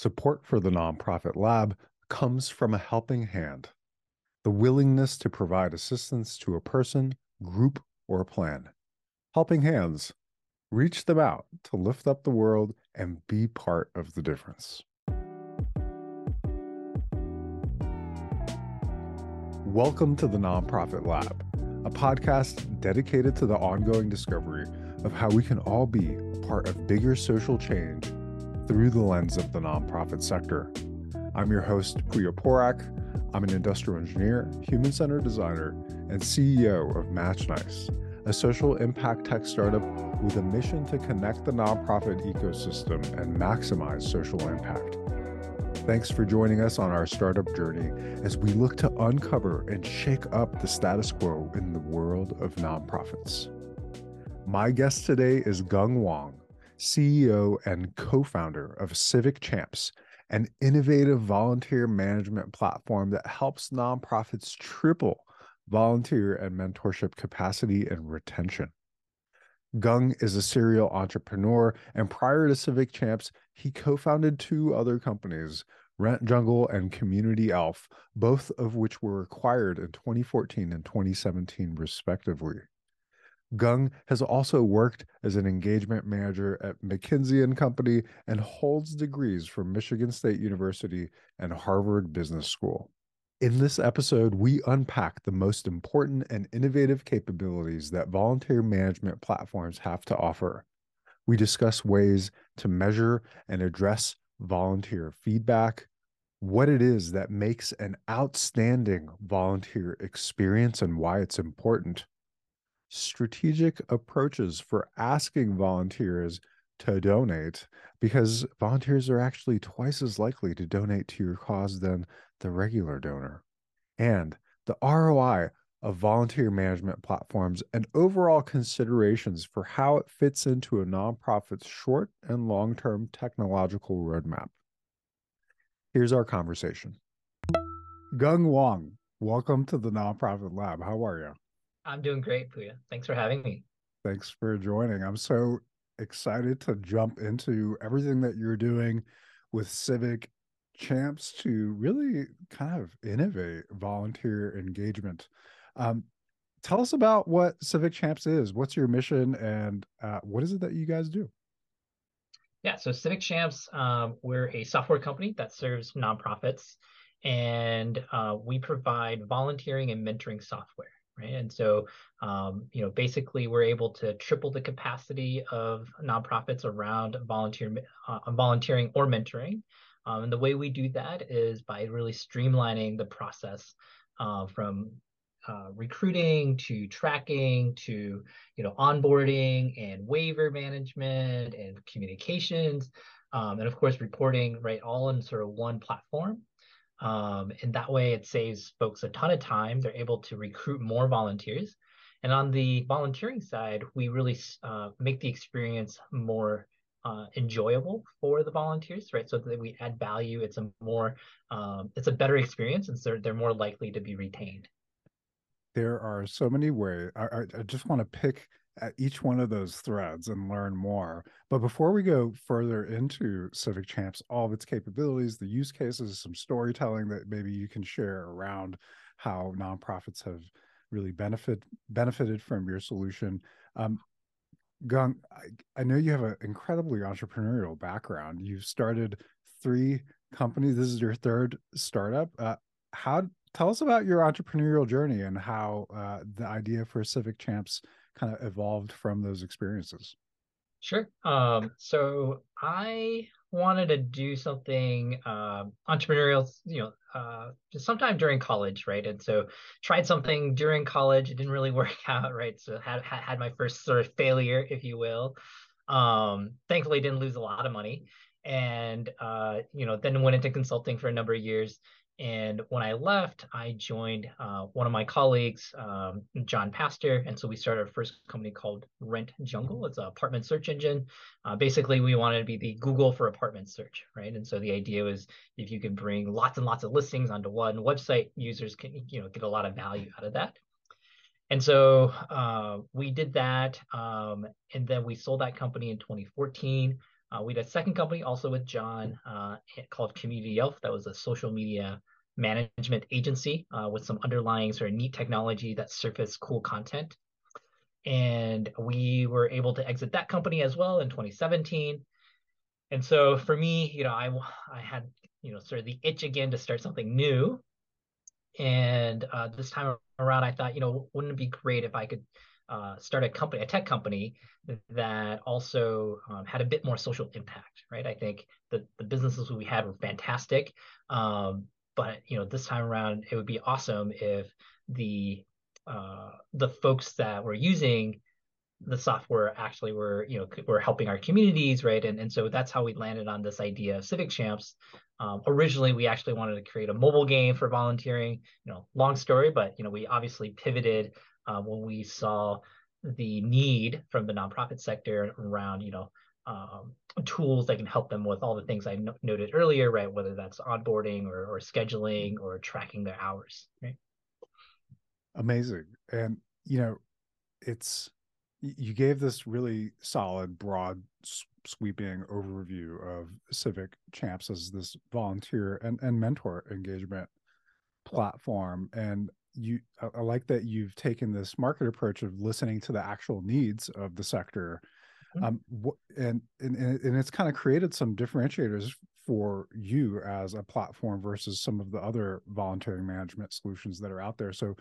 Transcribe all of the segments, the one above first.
Support for the Nonprofit Lab comes from a helping hand, the willingness to provide assistance to a person, group, or plan. Helping hands, reach them out to lift up the world and be part of the difference. Welcome to the Nonprofit Lab, a podcast dedicated to the ongoing discovery of how we can all be part of bigger social change through the lens of the nonprofit sector. I'm your host, Puya Porak. I'm an industrial engineer, human centered designer, and CEO of MatchNice, a social impact tech startup with a mission to connect the nonprofit ecosystem and maximize social impact. Thanks for joining us on our startup journey as we look to uncover and shake up the status quo in the world of nonprofits. My guest today is Geng Wang, CEO and co founder of Civic Champs, an innovative volunteer management platform that helps nonprofits triple volunteer and mentorship capacity and retention. Geng is a serial entrepreneur, and prior to Civic Champs, he co founded two other companies, Rent Jungle and Community Elf, both of which were acquired in 2014 and 2017, respectively. Geng has also worked as an engagement manager at McKinsey and Company and holds degrees from Michigan State University and Harvard Business School. In this episode, we unpack the most important and innovative capabilities that volunteer management platforms have to offer. We discuss ways to measure and address volunteer feedback, what it is that makes an outstanding volunteer experience and why it's important, strategic approaches for asking volunteers to donate because volunteers are actually twice as likely to donate to your cause than the regular donor. And the ROI of volunteer management platforms and overall considerations for how it fits into a nonprofit's short and long term technological roadmap. Here's our conversation. Geng Wang, welcome to the Nonprofit Lab. How are you? I'm doing great, Puya. Thanks for having me. Thanks for joining. I'm so excited to jump into everything that you're doing with Civic Champs to really kind of innovate volunteer engagement. Um, tell us about what Civic Champs is. What's your mission, and uh, what is it that you guys do? Yeah, so Civic Champs, um, we're a software company that serves nonprofits, and uh, we provide volunteering and mentoring software right? And so, um, you know, basically, we're able to triple the capacity of nonprofits around volunteer uh, volunteering or mentoring. Um, and the way we do that is by really streamlining the process uh, from uh, recruiting to tracking to you know onboarding and waiver management and communications um, and of course reporting right all in sort of one platform um, and that way it saves folks a ton of time. They're able to recruit more volunteers. And on the volunteering side, we really uh, make the experience more uh, enjoyable for the volunteers, right? So that we add value. It's a more, um, it's a better experience, and so they're more likely to be retained. There are so many ways. I, I just want to pick at each one of those threads and learn more. But before we go further into Civic Champs, all of its capabilities, the use cases, some storytelling that maybe you can share around how nonprofits have really benefit benefited from your solution. Um, Geng, I, I know you have an incredibly entrepreneurial background. You've started three companies. This is your third startup. Uh, how tell us about your entrepreneurial journey and how uh, the idea for Civic Champs kind of evolved from those experiences? Sure. Um, so I wanted to do something uh, entrepreneurial, you know, uh, sometime during college, right? And so tried something during college. It didn't really work out, right? So had had my first sort of failure, if you will. Um, thankfully, didn't lose a lot of money, and uh, you know, then went into consulting for a number of years. And when I left, I joined uh, one of my colleagues, um, John Pastor. And so we started our first company called Rent Jungle. It's an apartment search engine. Uh, basically, we wanted to be the Google for apartment search, right? And so the idea was if you can bring lots and lots of listings onto one website, users can you know get a lot of value out of that. And so uh, we did that. Um, and then we sold that company in 2014 Uh, we had a second company also with John uh, called Community Elf. That was a social media management agency uh, with some underlying sort of neat technology that surfaced cool content. And we were able to exit that company as well in 2017. And so for me, you know, I I had you know sort of the itch again to start something new. And uh, this time around, I thought, you know, wouldn't it be great if I could uh, start a company, a tech company that also um, had a bit more social impact, right? I think the the businesses we had were fantastic, um, but you know, this time around, it would be awesome if the uh, the folks that were using the software actually were you know were helping our communities right? And, and so that's how we landed on this idea of civic champs. Um, originally we actually wanted to create a mobile game for volunteering you know long story but you know we obviously pivoted uh, when we saw the need from the nonprofit sector around you know um, tools that can help them with all the things I no- noted earlier, right? Whether that's onboarding or, or scheduling or tracking their hours, right? Amazing. And, you know, it's, you gave this really solid, broad, sweeping overview of Civic Champs as this volunteer and, and mentor engagement platform. And you I, like that you've taken this market approach of listening to the actual needs of the sector. Um and and and it's kind of created some differentiators for you as a platform versus some of the other volunteering management solutions that are out there. So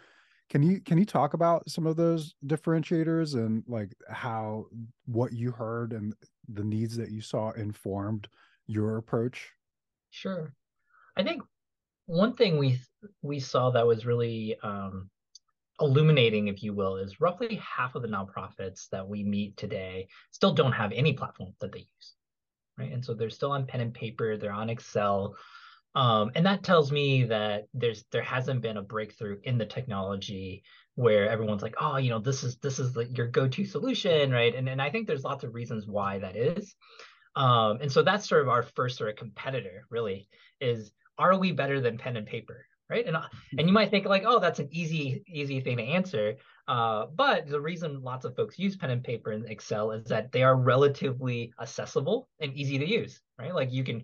can you can you talk about some of those differentiators and like how what you heard and the needs that you saw informed your approach? Sure. I think one thing we we saw that was really um, illuminating, if you will, is roughly half of the nonprofits that we meet today still don't have any platform that they use, right? And so they're still on pen and paper, they're on Excel, um, and that tells me that there's there hasn't been a breakthrough in the technology where everyone's like, oh, you know, this is this is your go-to solution, right? And and I think there's lots of reasons why that is. Um, and so that's sort of our first sort of competitor, really, is are we better than pen and paper right? And and you might think like oh that's an easy easy thing to answer. Uh, but the reason lots of folks use pen and paper in excel is that they are relatively accessible and easy to use right? Like you can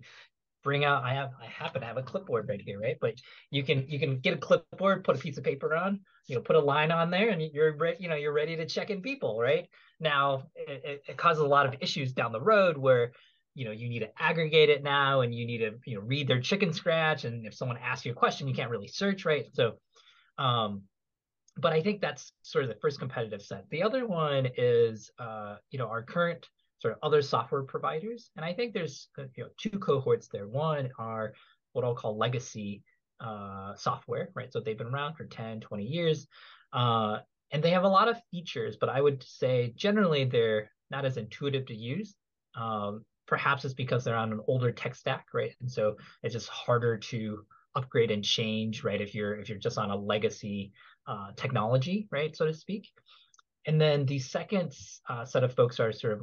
bring out i have i happen to have a clipboard right here right? But you can you can get a clipboard put a piece of paper on you know put a line on there and you're ready you know you're ready to check in people right? Now it, it causes a lot of issues down the road where you know you need to aggregate it now and you need to you know read their chicken scratch. And if someone asks you a question you can't really search right? So um but i think that's sort of the first competitive set. The other one is uh you know our current sort of other software providers. And i think there's uh, you know two cohorts there. One are what i'll call legacy uh software right? So they've been around for 10 20 years uh and they have a lot of features but i would say generally they're not as intuitive to use um, perhaps it's because they're on an older tech stack, right? And so it's just harder to upgrade and change, right? If you're if you're just on a legacy uh, technology, right, so to speak. And then the second uh, set of folks are sort of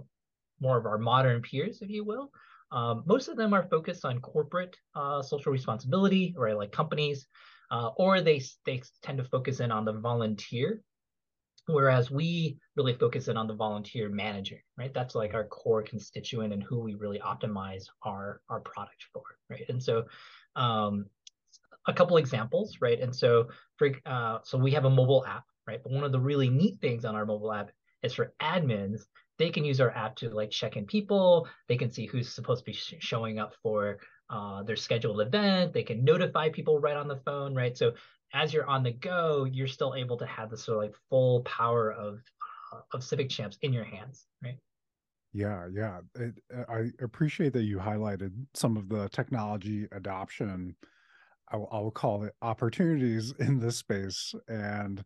more of our modern peers, if you will. Um, most of them are focused on corporate uh, social responsibility, right, like companies, uh, or they they tend to focus in on the volunteer Whereas we really focus in on the volunteer manager, right? That's like our core constituent and who we really optimize our our product for, right? And so, um, a couple examples, right? And so, for uh, so we have a mobile app, right? But one of the really neat things on our mobile app is for admins, they can use our app to like check in people. They can see who's supposed to be sh- showing up for uh, their scheduled event. They can notify people right on the phone, right? So as you're on the go, you're still able to have the sort of like full power of of Civic Champs in your hands, right? Yeah, yeah. It, I appreciate that you highlighted some of the technology adoption. I will, I will call it opportunities in this space, and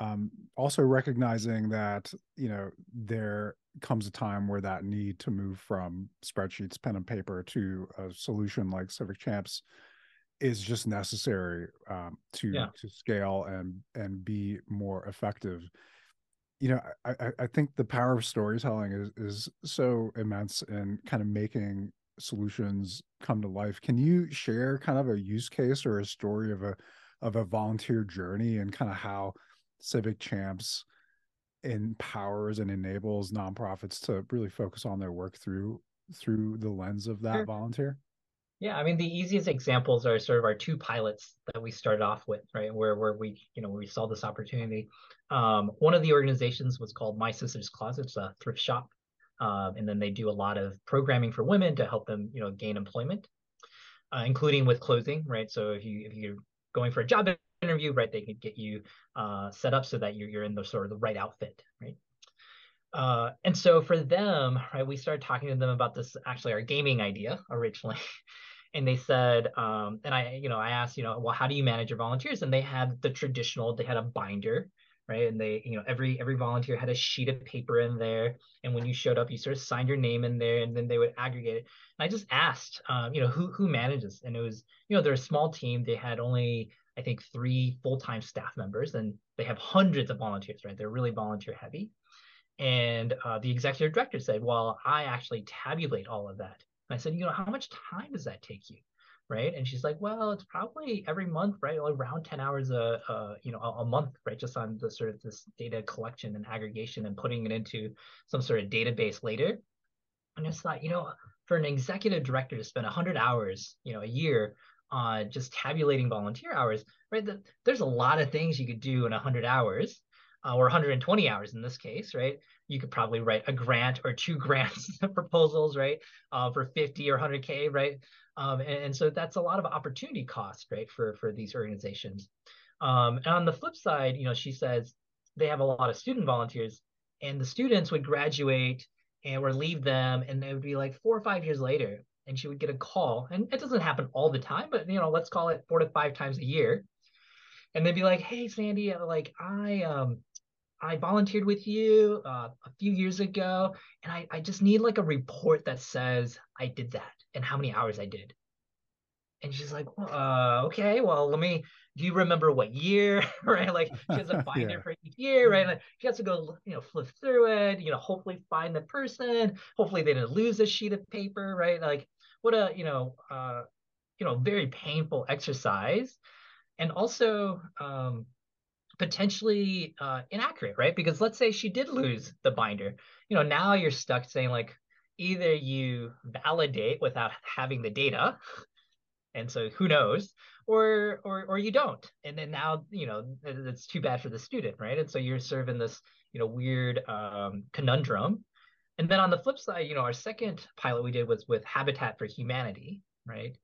um, also recognizing that you know there comes a time where that need to move from spreadsheets, pen and paper to a solution like Civic Champs is just necessary um, to yeah. to scale and and be more effective. You know, I, I think the power of storytelling is is so immense in kind of making solutions come to life. Can you share kind of a use case or a story of a of a volunteer journey and kind of how Civic Champs empowers and enables nonprofits to really focus on their work through through the lens of that sure. volunteer? Yeah, I mean the easiest examples are sort of our two pilots that we started off with, right? Where where we you know we saw this opportunity. Um, one of the organizations was called My Sister's Closet, it's a thrift shop, um, and then they do a lot of programming for women to help them you know gain employment, uh, including with clothing, right? So if you if you're going for a job interview, right, they can get you uh, set up so that you're you're in the sort of the right outfit, right? Uh, and so for them, right, we started talking to them about this actually our gaming idea originally. and they said, um, and I, you know, I asked, you know, well, how do you manage your volunteers? And they had the traditional, they had a binder, right? And they, you know, every every volunteer had a sheet of paper in there, and when you showed up, you sort of signed your name in there, and then they would aggregate it. And I just asked, um, you know, who who manages? And it was, you know, they're a small team. They had only, I think, three full time staff members, and they have hundreds of volunteers, right? They're really volunteer heavy. And uh, the executive director said, well, I actually tabulate all of that. I said, you know, how much time does that take you? Right. And she's like, well, it's probably every month, right? Around 10 hours a, a you know, a, a month, right? Just on the sort of this data collection and aggregation and putting it into some sort of database later. And I just thought, you know, for an executive director to spend 100 hours, you know, a year on just tabulating volunteer hours, right? The, there's a lot of things you could do in 100 hours uh, or 120 hours in this case, right? You could probably write a grant or two grants proposals, right, uh, for 50 or 100k, right? Um, and, and, so that's a lot of opportunity cost, right, for for these organizations. Um, and on the flip side, you know, she says they have a lot of student volunteers, and the students would graduate and or leave them, and it would be like four or five years later, and she would get a call, and it doesn't happen all the time, but you know, let's call it four to five times a year and they'd be like, "Hey, Sandy, like I um I volunteered with you uh, a few years ago, and I, I just need like a report that says I did that and how many hours I did. And she's like, uh, okay, well, let me. Do you remember what year? right, like she has a binder yeah. for each year, right? Like she has to go, you know, flip through it, you know, hopefully find the person. Hopefully they didn't lose a sheet of paper, right? Like what a, you know, uh, you know, very painful exercise, and also, um, potentially uh, inaccurate, right? Because let's say she did lose the binder. You know, now you're stuck saying like either you validate without having the data, and so who knows, or or or you don't, and then now you know it's too bad for the student, right? And so you're serving this you know weird um, conundrum. And then on the flip side, you know, our second pilot we did was with Habitat for Humanity, right?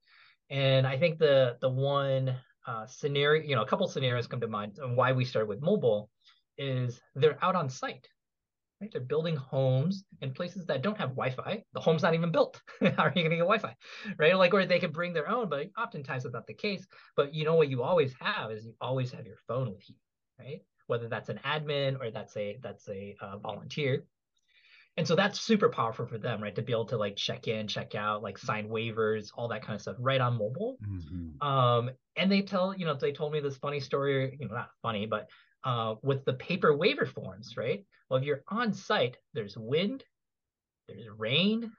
And I think the the one uh, scenario, you know, a couple scenarios come to mind and why we started with mobile is they're out on site, right? They're building homes in places that don't have Wi-Fi. The home's not even built. How are you going to get Wi-Fi, right? Like, or they can bring their own, but oftentimes that's not the case. But you know what you always have is you always have your phone with you, right? Whether that's an admin or that's a that's a uh, volunteer and so that's super powerful for them right? To be able to like check in check out like sign waivers all that kind of stuff right on mobile. Mm-hmm. um and they tell you know they told me this funny story you know not funny but uh with the paper waiver forms right? Well if you're on site there's wind there's rain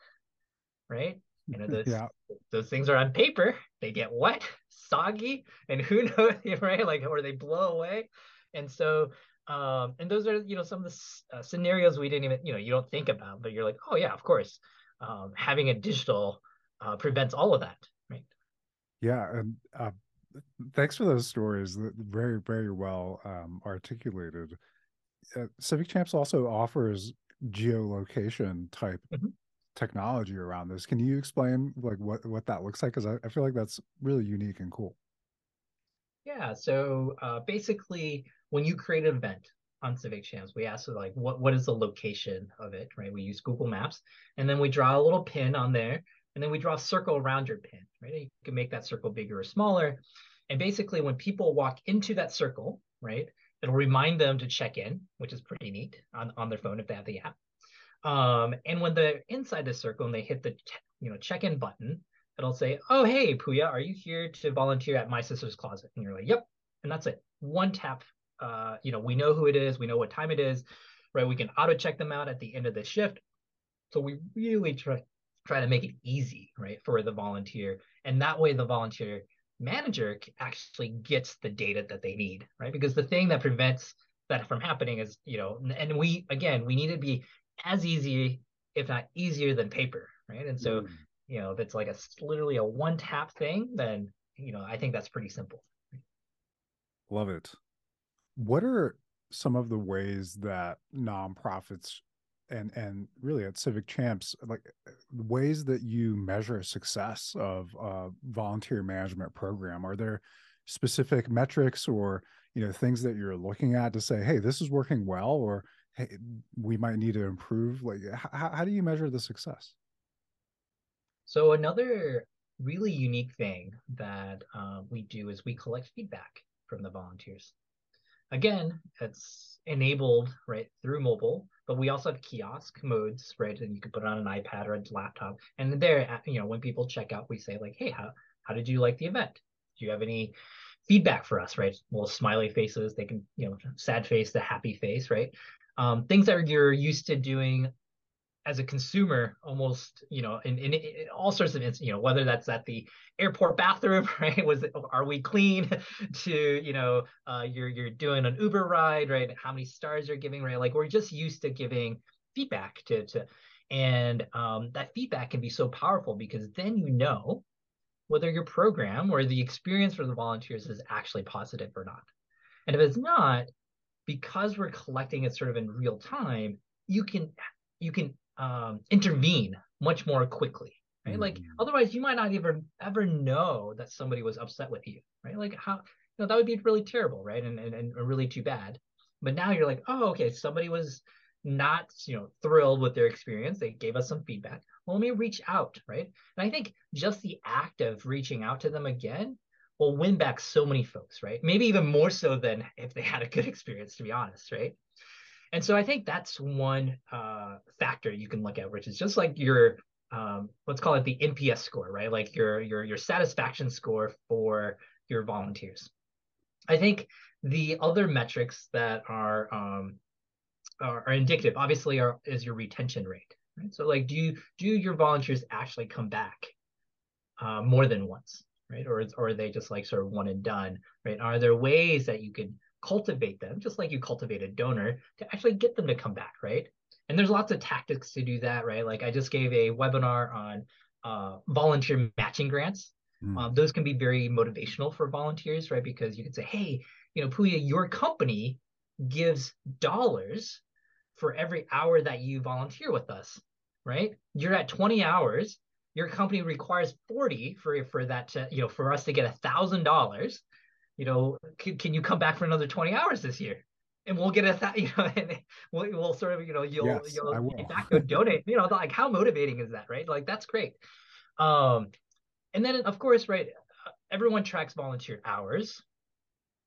right? You know those yeah. those things are on paper. They get wet soggy and who knows right? Like or they blow away. And so um, and those are, you know, some of the uh, scenarios we didn't even, you know, you don't think about, but you're like, oh yeah, of course, um, having a digital uh, prevents all of that, right? Yeah, and uh, thanks for those stories. Very, very well um, articulated. Uh, Civic Champs also offers geolocation type mm-hmm. technology around this. Can you explain like what what that looks like? Because I, I feel like that's really unique and cool. Yeah. So uh, basically, when you create an event on Civic Champs, we ask like what what is the location of it, right? We use Google Maps, and then we draw a little pin on there, and then we draw a circle around your pin, right? You can make that circle bigger or smaller, and basically when people walk into that circle, right, it'll remind them to check in, which is pretty neat on on their phone if they have the app. Um, and when they're inside the circle and they hit the you know check in button, it'll say, "Oh hey Puya, are you here to volunteer at my sister's closet?" And you're like, "Yep," and that's it. One tap uh, you know, we know who it is, we know what time it is, right? We can auto check them out at the end of the shift. So we really try try to make it easy, right, for the volunteer, and that way the volunteer manager actually gets the data that they need, right? Because the thing that prevents that from happening is, you know, and we again we need to be as easy, if not easier than paper, right? And so, mm. you know, if it's like a literally a one tap thing, then you know, I think that's pretty simple. Love it. What are some of the ways that nonprofits and and really at civic champs like ways that you measure success of a volunteer management program? Are there specific metrics or you know things that you're looking at to say hey this is working well or hey we might need to improve? Like how, how do you measure the success? So another really unique thing that uh, we do is we collect feedback from the volunteers again it's enabled right through mobile but we also have kiosk modes right and you can put it on an ipad or a laptop. And there you know when people check out we say like hey how, how did you like the event? Do you have any feedback for us? Right? Little smiley faces they can you know sad face the happy face right? Um, things that you're used to doing as a consumer almost you know in, in, in, all sorts of you know whether that's at the airport bathroom right? Was it, are we clean to you know uh, you're you're doing an uber ride right? How many stars you're giving right? Like we're just used to giving feedback to to and um, that feedback can be so powerful because then you know whether your program or the experience for the volunteers is actually positive or not. And if it's not because we're collecting it sort of in real time you can you can um, intervene much more quickly right? Mm-hmm. like otherwise you might not even ever know that somebody was upset with you right? Like how you know that would be really terrible right? And, and, and really too bad. But now you're like oh okay somebody was not you know thrilled with their experience. They gave us some feedback. Well let me reach out right? And i think just the act of reaching out to them again will win back so many folks right? Maybe even more so than if they had a good experience to be honest right and so I think that's one uh, factor you can look at, which is just like your um, let's call it the NPS score, right? Like your your your satisfaction score for your volunteers. I think the other metrics that are um, are, are indicative, obviously, are is your retention rate. Right? So like, do you do your volunteers actually come back uh, more than once, right? Or or are they just like sort of one and done, right? Are there ways that you could cultivate them, just like you cultivate a donor, to actually get them to come back, right? And there's lots of tactics to do that, right? Like I just gave a webinar on uh, volunteer matching grants. Mm. Um, those can be very motivational for volunteers, right? Because you can say, hey, you know, Puya, your company gives dollars for every hour that you volunteer with us, right? You're at 20 hours. Your company requires 40 for for that to, you know, for us to get a thousand dollars you know, can, can you come back for another 20 hours this year? And we'll get a, you know, and we'll, we'll sort of, you know, you'll, yes, you'll back and donate, you know, like how motivating is that, right? Like that's great. Um, and then of course, right, everyone tracks volunteer hours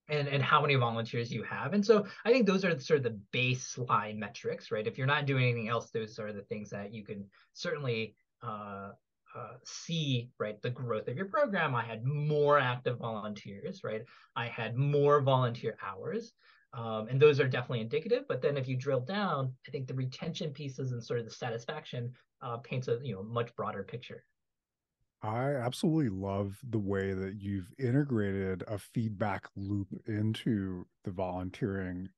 and, and how many volunteers you have. And so I think those are sort of the baseline metrics, right? If you're not doing anything else, those are the things that you can certainly uh, uh, see right the growth of your program. I had more active volunteers right? I had more volunteer hours. Um, and those are definitely indicative. But then if you drill down i think the retention pieces and sort of the satisfaction uh, paints a you know much broader picture. I absolutely love the way that you've integrated a feedback loop into the volunteering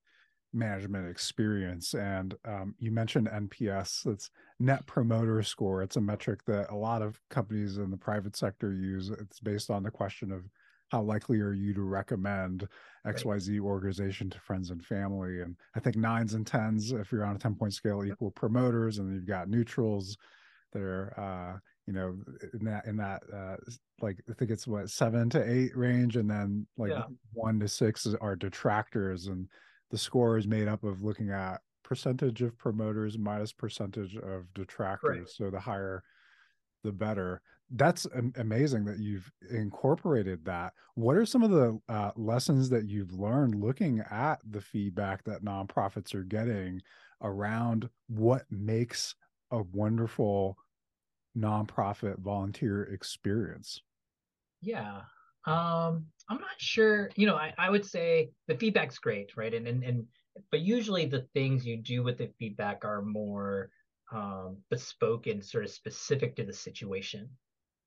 management experience. And um, you mentioned NPS, it's Net Promoter Score. It's a metric that a lot of companies in the private sector use. It's based on the question of how likely are you to recommend XYZ organization to friends and family? And I think nines and tens, if you're on a 10 point scale, equal promoters, and you've got neutrals that are, uh, you know, in that, in that, uh, like, I think it's what, seven to eight range. And then like yeah. one to six are detractors. And the score is made up of looking at percentage of promoters minus percentage of detractors. Right. So the higher, the better. That's amazing that you've incorporated that. What are some of the uh, lessons that you've learned looking at the feedback that nonprofits are getting around what makes a wonderful nonprofit volunteer experience? Yeah. Um, I'm not sure. You know, I, I would say the feedback's great, right? And and and but usually the things you do with the feedback are more um, bespoke and sort of specific to the situation.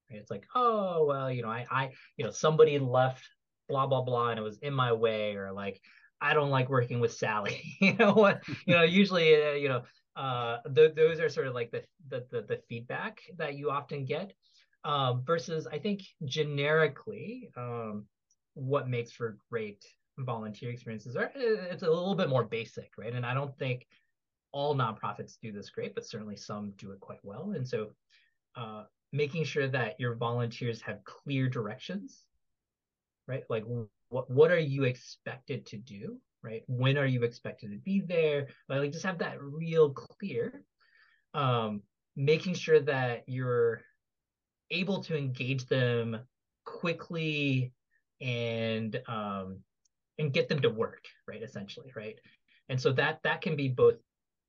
Right? It's like, oh well, you know, I I you know somebody left blah blah blah and it was in my way, or like I don't like working with Sally. you know what? You know, usually uh, you know uh, th- those are sort of like the, the, the the feedback that you often get. Um, versus, I think generically, um, what makes for great volunteer experiences are it's a little bit more basic, right? And I don't think all nonprofits do this great, but certainly some do it quite well. And so, uh, making sure that your volunteers have clear directions, right? Like, what what are you expected to do, right? When are you expected to be there? Like, just have that real clear. Um, making sure that you're able to engage them quickly and um, and get them to work, right? Essentially, right? And so that that can be both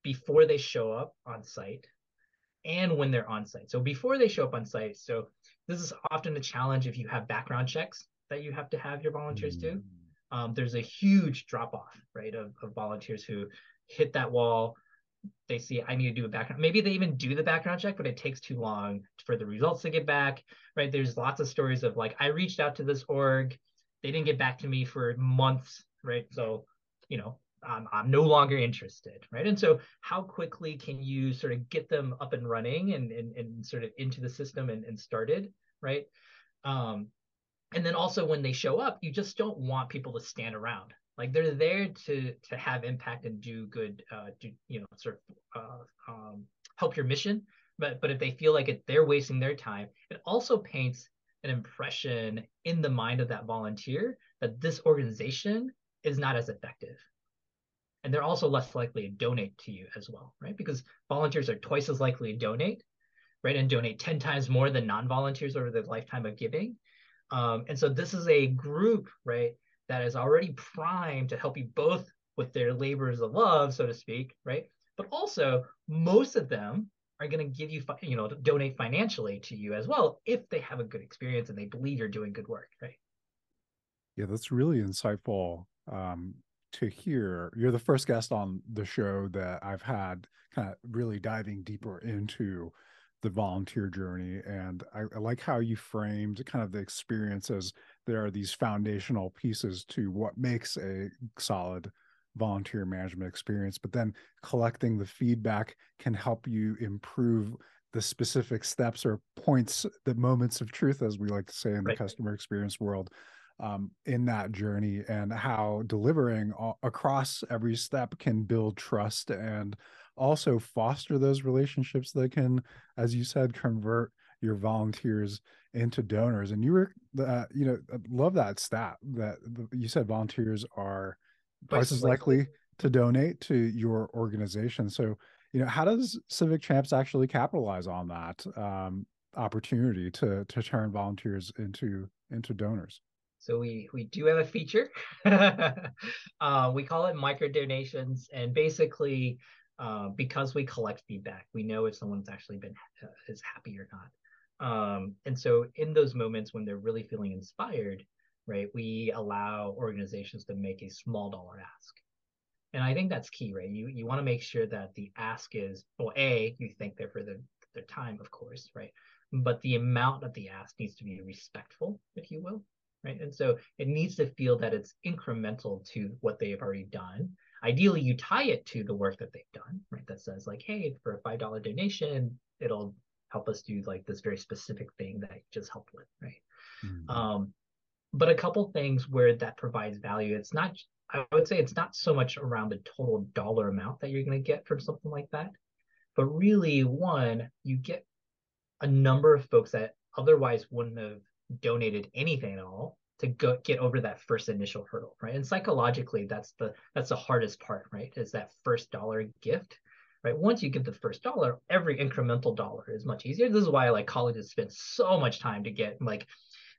before they show up on site and when they're on site. So before they show up on site, so this is often a challenge if you have background checks that you have to have your volunteers do. Mm. Um, there's a huge drop off, right, of, of volunteers who hit that wall, they see I need to do a background. Maybe they even do the background check, but it takes too long for the results to get back. Right? There's lots of stories of like I reached out to this org, they didn't get back to me for months. Right? So you know I'm, I'm no longer interested. Right? And so how quickly can you sort of get them up and running and and, and sort of into the system and, and started? Right? Um, and then also when they show up, you just don't want people to stand around like they're there to to have impact and do good uh do you know sort of uh, um, help your mission. But but if they feel like it, they're wasting their time. It also paints an impression in the mind of that volunteer that this organization is not as effective. And they're also less likely to donate to you as well right? Because volunteers are twice as likely to donate right? And donate 10 times more than non-volunteers over the lifetime of giving. Um, and so this is a group right that is already primed to help you both with their labors of love, so to speak, right? But also, most of them are going to give you, you know, donate financially to you as well if they have a good experience and they believe you're doing good work, right? Yeah, that's really insightful um, to hear. You're the first guest on the show that I've had kind of really diving deeper into the volunteer journey. And I, I like how you framed kind of the experience as there are these foundational pieces to what makes a solid volunteer management experience but then collecting the feedback can help you improve the specific steps or points the moments of truth as we like to say in the right. customer experience world um, in that journey and how delivering across every step can build trust and also foster those relationships that can as you said convert your volunteers into donors and you were uh, you know love that stat that you said volunteers are twice as likely to donate to your organization. So you know how does civic champs actually capitalize on that um, opportunity to to turn volunteers into into donors? So we we do have a feature. Uh, we call it micro donations and basically uh, because we collect feedback we know if someone's actually been uh, is happy or not um, and so in those moments when they're really feeling inspired, right, we allow organizations to make a small dollar ask. And I think that's key, right? You you want to make sure that the ask is well, A, you thank them for their their time, of course, right? But the amount of the ask needs to be respectful, if you will. Right. And so it needs to feel that it's incremental to what they've already done. Ideally, you tie it to the work that they've done, right? That says, like, hey, for a $5 donation, it'll help us do like this very specific thing that I just helped with, right? Mm-hmm. Um, but a couple things where that provides value. It's not, I would say, it's not so much around the total dollar amount that you're going to get from something like that, but really, one, you get a number of folks that otherwise wouldn't have donated anything at all to go get over that first initial hurdle right and psychologically that's the that's the hardest part right is that first dollar gift right? Once you give the first dollar, every incremental dollar is much easier. This is why like colleges spend so much time to get like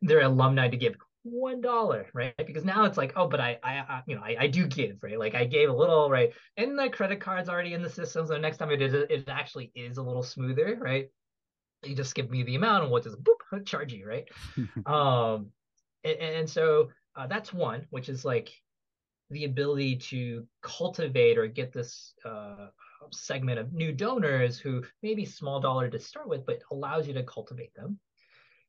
their alumni to give one dollar, right? Because now it's like, oh, but I, I, I you know, I, I, do give, right? Like I gave a little, right? And the credit card's already in the system, so next time it is, it actually is a little smoother, right? You just give me the amount, and what does boop charge you, right? um, and, and so uh, that's one, which is like the ability to cultivate or get this uh, segment of new donors who maybe small dollar to start with, but allows you to cultivate them.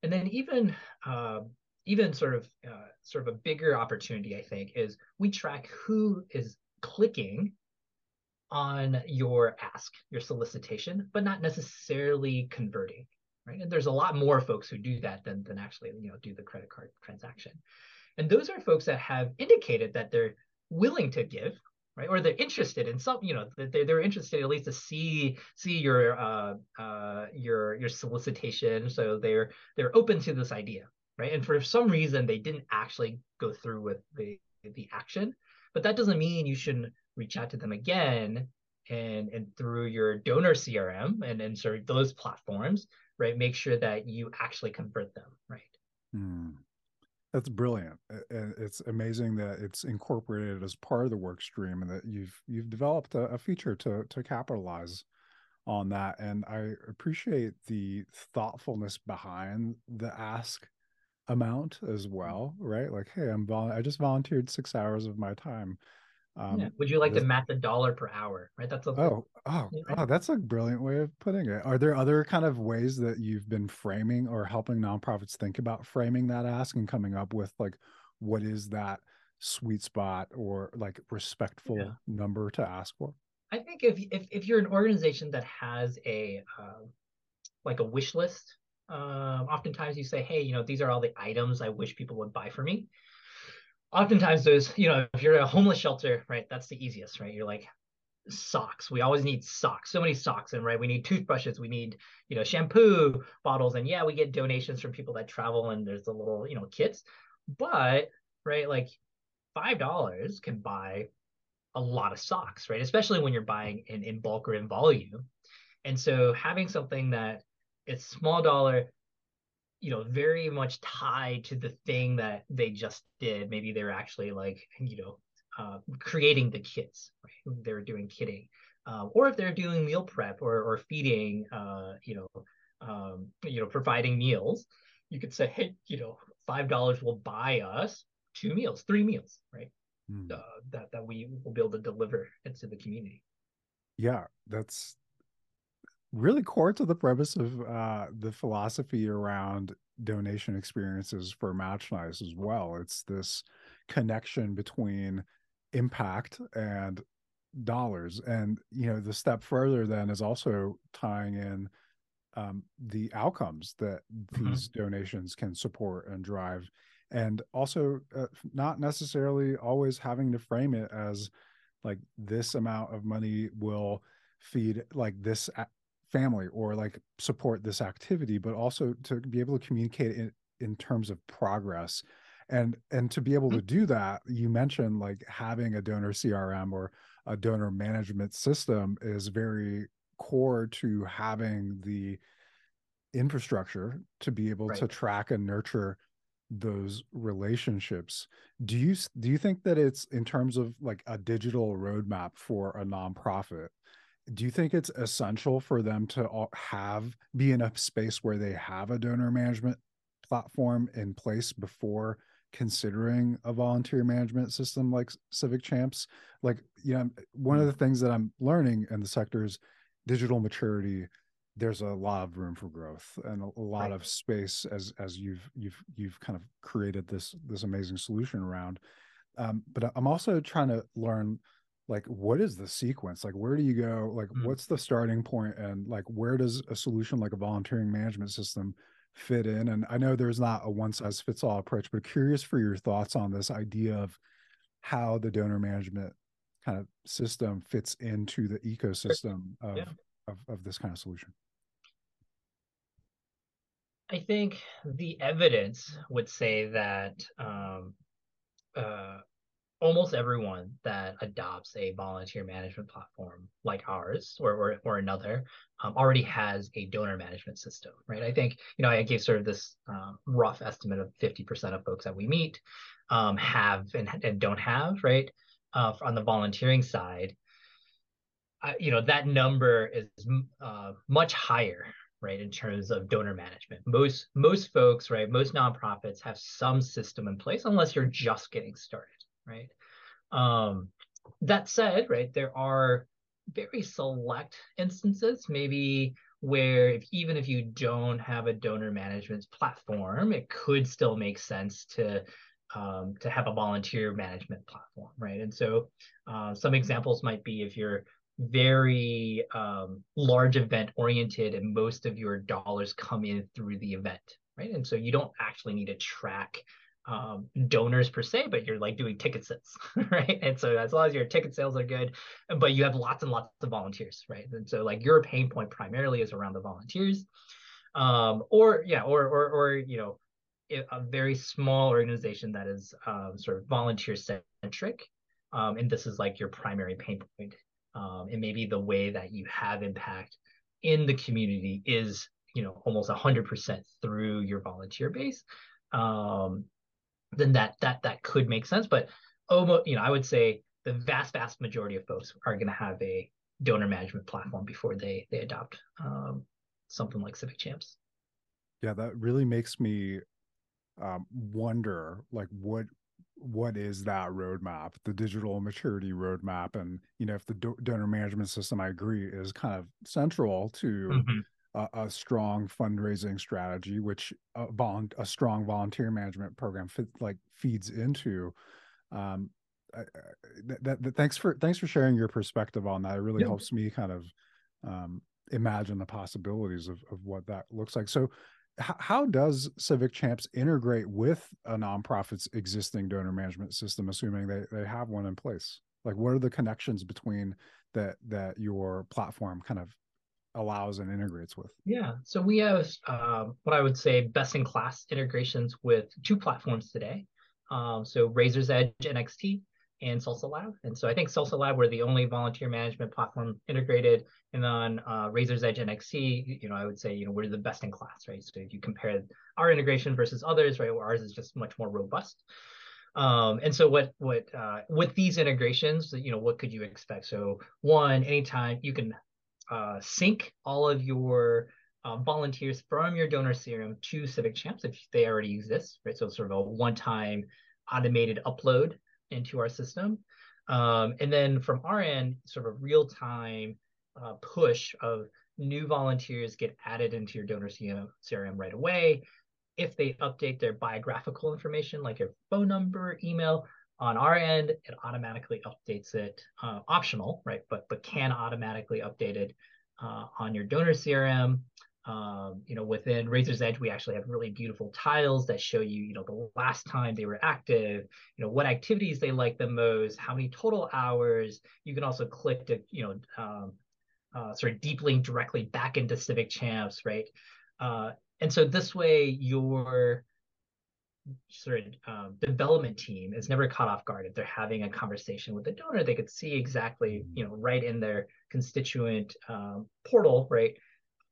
And then even uh, even sort of uh, sort of a bigger opportunity, I think, is we track who is clicking on your ask, your solicitation, but not necessarily converting, right? And there's a lot more folks who do that than than actually, you know, do the credit card transaction. And those are folks that have indicated that they're willing to give, right? Or they're interested in some, you know, they're, they're interested at least to see see your uh, uh, your your solicitation. So they're they're open to this idea, right? And for some reason they didn't actually go through with the the action, but that doesn't mean you shouldn't reach out to them again and and through your donor CRM and and sort of those platforms, right? Make sure that you actually convert them, right? Mm. That's brilliant. It's amazing that it's incorporated as part of the work stream and that you've you've developed a, a feature to to capitalize on that. And I appreciate the thoughtfulness behind the ask amount as mm. well, right? Like, hey, I'm vol- I just volunteered six hours of my time um, yeah. Would you like this... to match a dollar per hour? Right. That's a oh oh oh that's a brilliant way of putting it. Are there other kind of ways that you've been framing or helping nonprofits think about framing that ask and coming up with like what is that sweet spot or like respectful yeah. number to ask for? I think if if if you're an organization that has a uh, like a wish list, um, oftentimes you say, hey, you know, these are all the items I wish people would buy for me oftentimes those, you know, if you're a homeless shelter, right, that's the easiest, right? You're like, socks. We always need socks. So many socks, and right, we need toothbrushes. We need, you know, shampoo bottles, and yeah, we get donations from people that travel, and there's the little, you know, kits. But right, like five dollars can buy a lot of socks, right? Especially when you're buying in in bulk or in volume. And so having something that it's small dollar you know very much tied to the thing that they just did. Maybe they're actually like you know uh, creating the kits right? They're doing kitting um, or if they're doing meal prep or, or feeding uh, you know um, you know providing meals you could say hey you know five dollars will buy us two meals three meals right? Mm. uh, that that we will be able to deliver into the community. Yeah that's really core to the premise of uh, the philosophy around donation experiences for Match Nice as well. It's this connection between impact and dollars. And, you know, the step further then is also tying in um, the outcomes that mm-hmm. these donations can support and drive. And also, uh, not necessarily always having to frame it as like this amount of money will feed like this family or like support this activity but also to be able to communicate in, in terms of progress. And and to be able to mm-hmm. do that you mentioned like having a donor crm or a donor management system is very core to having the infrastructure to be able right. to track and nurture those relationships. Do you do you think that it's in terms of like a digital roadmap for a nonprofit do you think it's essential for them to have be in a space where they have a donor management platform in place before considering a volunteer management system like civic champs? Like you know one of the things that i'm learning in the sector is digital maturity there's a lot of room for growth and a, a lot right. of space as as you've you've you've kind of created this this amazing solution around. Um, but i'm also trying to learn like what is the sequence? Like where do you go? Like mm-hmm. what's the starting point? And like where does a solution like a volunteering management system fit in? And i know there's not a one size fits all approach but curious for your thoughts on this idea of how the donor management kind of system fits into the ecosystem of, yeah. of, of this kind of solution. I think the evidence would say that um, uh, almost everyone that adopts a volunteer management platform like ours or or, or another um, already has a donor management system right? I think you know i gave sort of this uh, rough estimate of 50% of folks that we meet um, have and, and don't have right uh, on the volunteering side. Uh, you know that number is uh, much higher right in terms of donor management. Most most folks right most nonprofits have some system in place unless you're just getting started right? Um, that said, right, there are very select instances, maybe where if even if you don't have a donor management platform, it could still make sense to um, to have a volunteer management platform, right? And so uh, some examples might be if you're very um, large event oriented and most of your dollars come in through the event right and so you don't actually need to track um, donors per se but you're like doing ticket sales right? And so as long as your ticket sales are good but you have lots and lots of volunteers right? And so like your pain point primarily is around the volunteers um, or yeah or or or you know a very small organization that is um, sort of volunteer centric um, and this is like your primary pain point um, and maybe the way that you have impact in the community is you know almost 100% through your volunteer base um, then that that that could make sense. But almost you know i would say the vast vast majority of folks are going to have a donor management platform before they they adopt um, something like civic champs. Yeah that really makes me um, wonder like what what is that roadmap, the digital maturity roadmap, and you know if the do- donor management system, I agree, is kind of central to mm-hmm. A, a, strong fundraising strategy, which a, vol- a strong volunteer management program fit, like feeds into. Um, that, that, thanks for thanks for sharing your perspective on that. It really yeah. helps me kind of um, imagine the possibilities of of what that looks like. So, how does Civic Champs integrate with a nonprofit's existing donor management system, assuming they, they have one in place? Like, what are the connections between that that your platform kind of allows and integrates with? Yeah, so we have uh, what I would say best in class integrations with two platforms today. Um, so Raiser's Edge NXT and Salsa Lab. And so I think Salsa Lab, we're the only volunteer management platform integrated. And on uh, Raiser's Edge NXT, you know, I would say, you know, we're the best in class, right? So if you compare our integration versus others, right, ours is just much more robust. Um, and so what what uh, with these integrations, you know, what could you expect? So one, anytime you can uh, sync all of your uh, volunteers from your donor CRM to Civic Champs if they already exist, right? So sort of a one-time automated upload into our system. Um, and then from our end, sort of a real time uh, push of new volunteers get added into your donor CRM right away. If they update their biographical information, like your phone number, email, on our end, it automatically updates it, uh, optional, right? But but can automatically update it uh, on your donor CRM. Um, you know, within Raiser's Edge, we actually have really beautiful tiles that show you, you know, the last time they were active, you know, what activities they like the most, how many total hours. You can also click to, you know, um, uh, sort of deep link directly back into Civic Champs, right? Uh, and so this way, your sort of um, development team is never caught off guard if they're having a conversation with the donor. They could see exactly, you know, right in their constituent um, portal, right?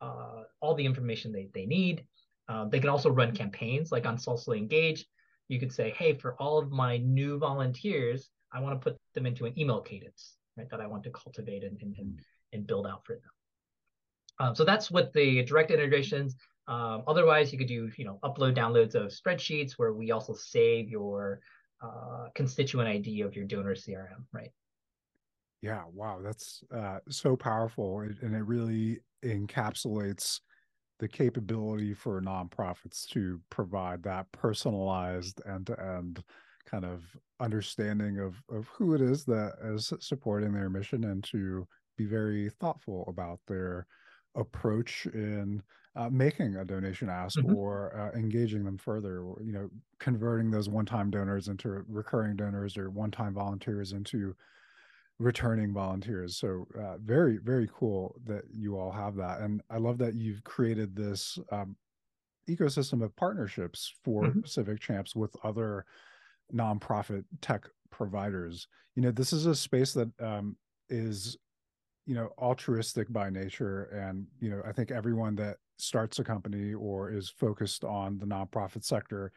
uh, all the information they, they need. Um, they can also run campaigns like on Salsa Engage. You could say, hey, for all of my new volunteers, I want to put them into an email cadence, right? That I want to cultivate and, and, and, and build out for them. Um, so that's with the direct integrations. Um, otherwise, you could do, you know, upload downloads of spreadsheets where we also save your uh, constituent ID of your donor CRM, right? Yeah, wow, that's uh, so powerful, and it really encapsulates the capability for nonprofits to provide that personalized end-to-end kind of understanding of of who it is that is supporting their mission and to be very thoughtful about their approach in uh, making a donation ask mm-hmm. or uh, engaging them further or you know converting those one-time donors into recurring donors or one-time volunteers into returning volunteers. So uh, very, very cool that you all have that. And I love that you've created this um, ecosystem of partnerships for mm-hmm. Civic Champs with other nonprofit tech providers. You know, this is a space that um, is, you know, altruistic by nature. And, you know, I think everyone that starts a company or is focused on the nonprofit sector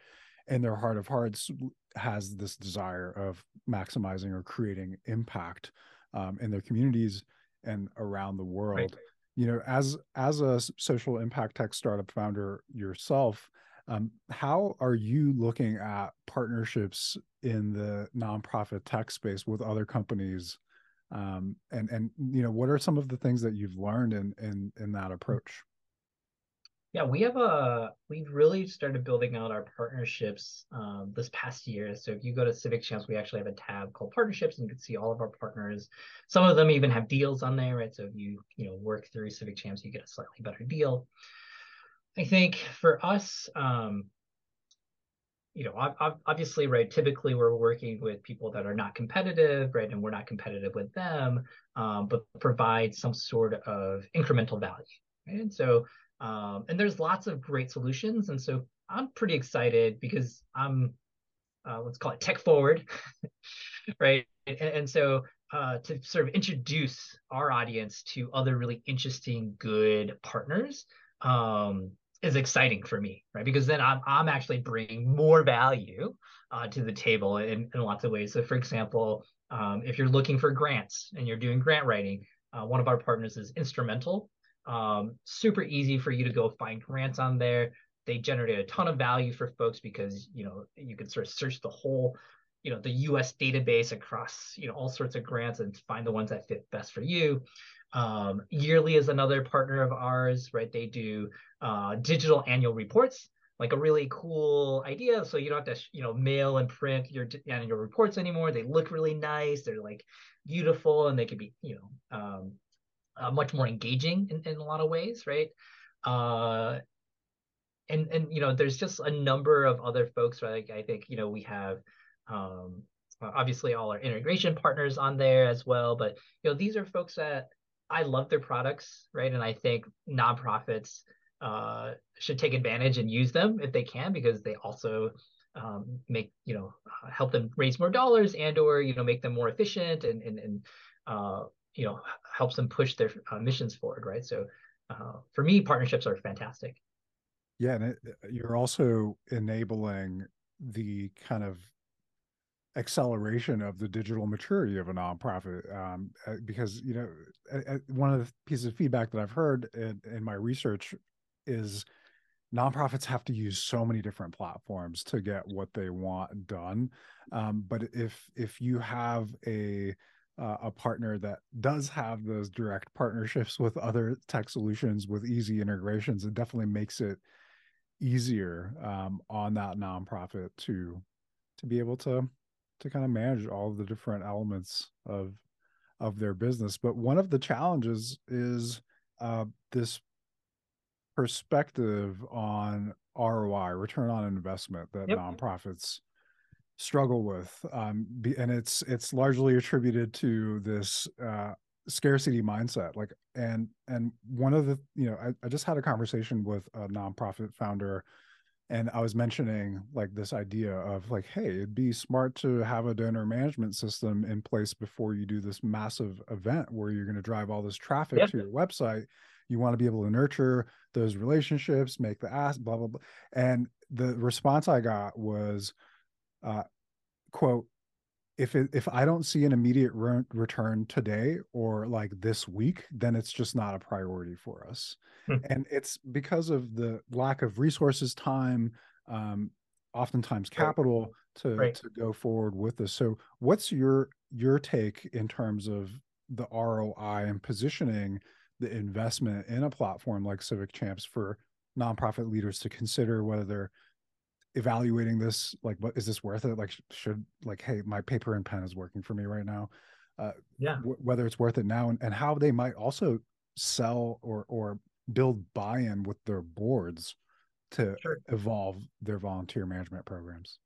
in their heart of hearts has this desire of maximizing or creating impact um, in their communities and around the world. Right. you know as as a social impact tech startup founder yourself um, how are you looking at partnerships in the nonprofit tech space with other companies? Um, and and you know what are some of the things that you've learned in in in that approach Yeah, we have a we've really started building out our partnerships um, this past year. So if you go to Civic Champs, we actually have a tab called partnerships, and you can see all of our partners. Some of them even have deals on there, right? So if you you know work through Civic Champs, you get a slightly better deal. I think for us, um, you know, obviously, right, typically we're working with people that are not competitive, right, and we're not competitive with them, um, but provide some sort of incremental value. Right? And so, um, and there's lots of great solutions. And so I'm pretty excited because I'm, uh, let's call it tech forward, right? And, and so uh, to sort of introduce our audience to other really interesting, good partners um, is exciting for me, right? Because then I'm I'm actually bringing more value uh, to the table in, in lots of ways. So, for example, um, if you're looking for grants and you're doing grant writing, uh, one of our partners is Instrumentl. Um, super easy for you to go find grants on there. They generate a ton of value for folks because you know you can sort of search the whole you know the US database across you know all sorts of grants and find the ones that fit best for you. Um, Yearly is another partner of ours, right? They do uh, digital annual reports, like a really cool idea. So you don't have to, you know, mail and print your annual reports anymore. They look really nice. They're like beautiful, and they could be, you know, um, uh, much more engaging in, in a lot of ways, right? Uh, and and you know, there's just a number of other folks. Right? Like I think you know we have. Um, obviously all our integration partners on there as well but you know these are folks that I love their products, right? And I think nonprofits uh, should take advantage and use them if they can, because they also um, make you know help them raise more dollars and or you know make them more efficient and and and uh, you know helps them push their uh, missions forward, right? So uh, for me, partnerships are fantastic. Yeah, and it, you're also enabling the kind of acceleration of the digital maturity of a nonprofit um, uh, because you know one of the pieces of feedback that i've heard in, in, my research is nonprofits have to use so many different platforms to get what they want done um, but if if you have a uh, a partner that does have those direct partnerships with other tech solutions with easy integrations it definitely makes it easier um, on that nonprofit to to be able to to kind of manage all of the different elements of of their business. But one of the challenges is uh, this perspective on ROI, return on investment, that yep. nonprofits struggle with, um, be, and it's it's largely attributed to this uh, scarcity mindset. Like, and and one of the you know, I, I just had a conversation with a nonprofit founder and i was mentioning like this idea of like hey it'd be smart to have a donor management system in place before you do this massive event where you're going to drive all this traffic yep. to your website you want to be able to nurture those relationships make the ask blah blah blah and the response i got was uh quote if it, if I don't see an immediate re- return today or like this week, then it's just not a priority for us. Hmm. And it's because of the lack of resources, time, um, oftentimes capital to right. to go forward with this. So, what's your your take in terms of the ROI and positioning the investment in a platform like Civic Champs for nonprofit leaders to consider whether they're evaluating this like what is this worth it? Like should like hey my paper and pen is working for me right now. Uh yeah. w- whether it's worth it now and, and how they might also sell or or build buy-in with their boards to sure. evolve their volunteer management programs.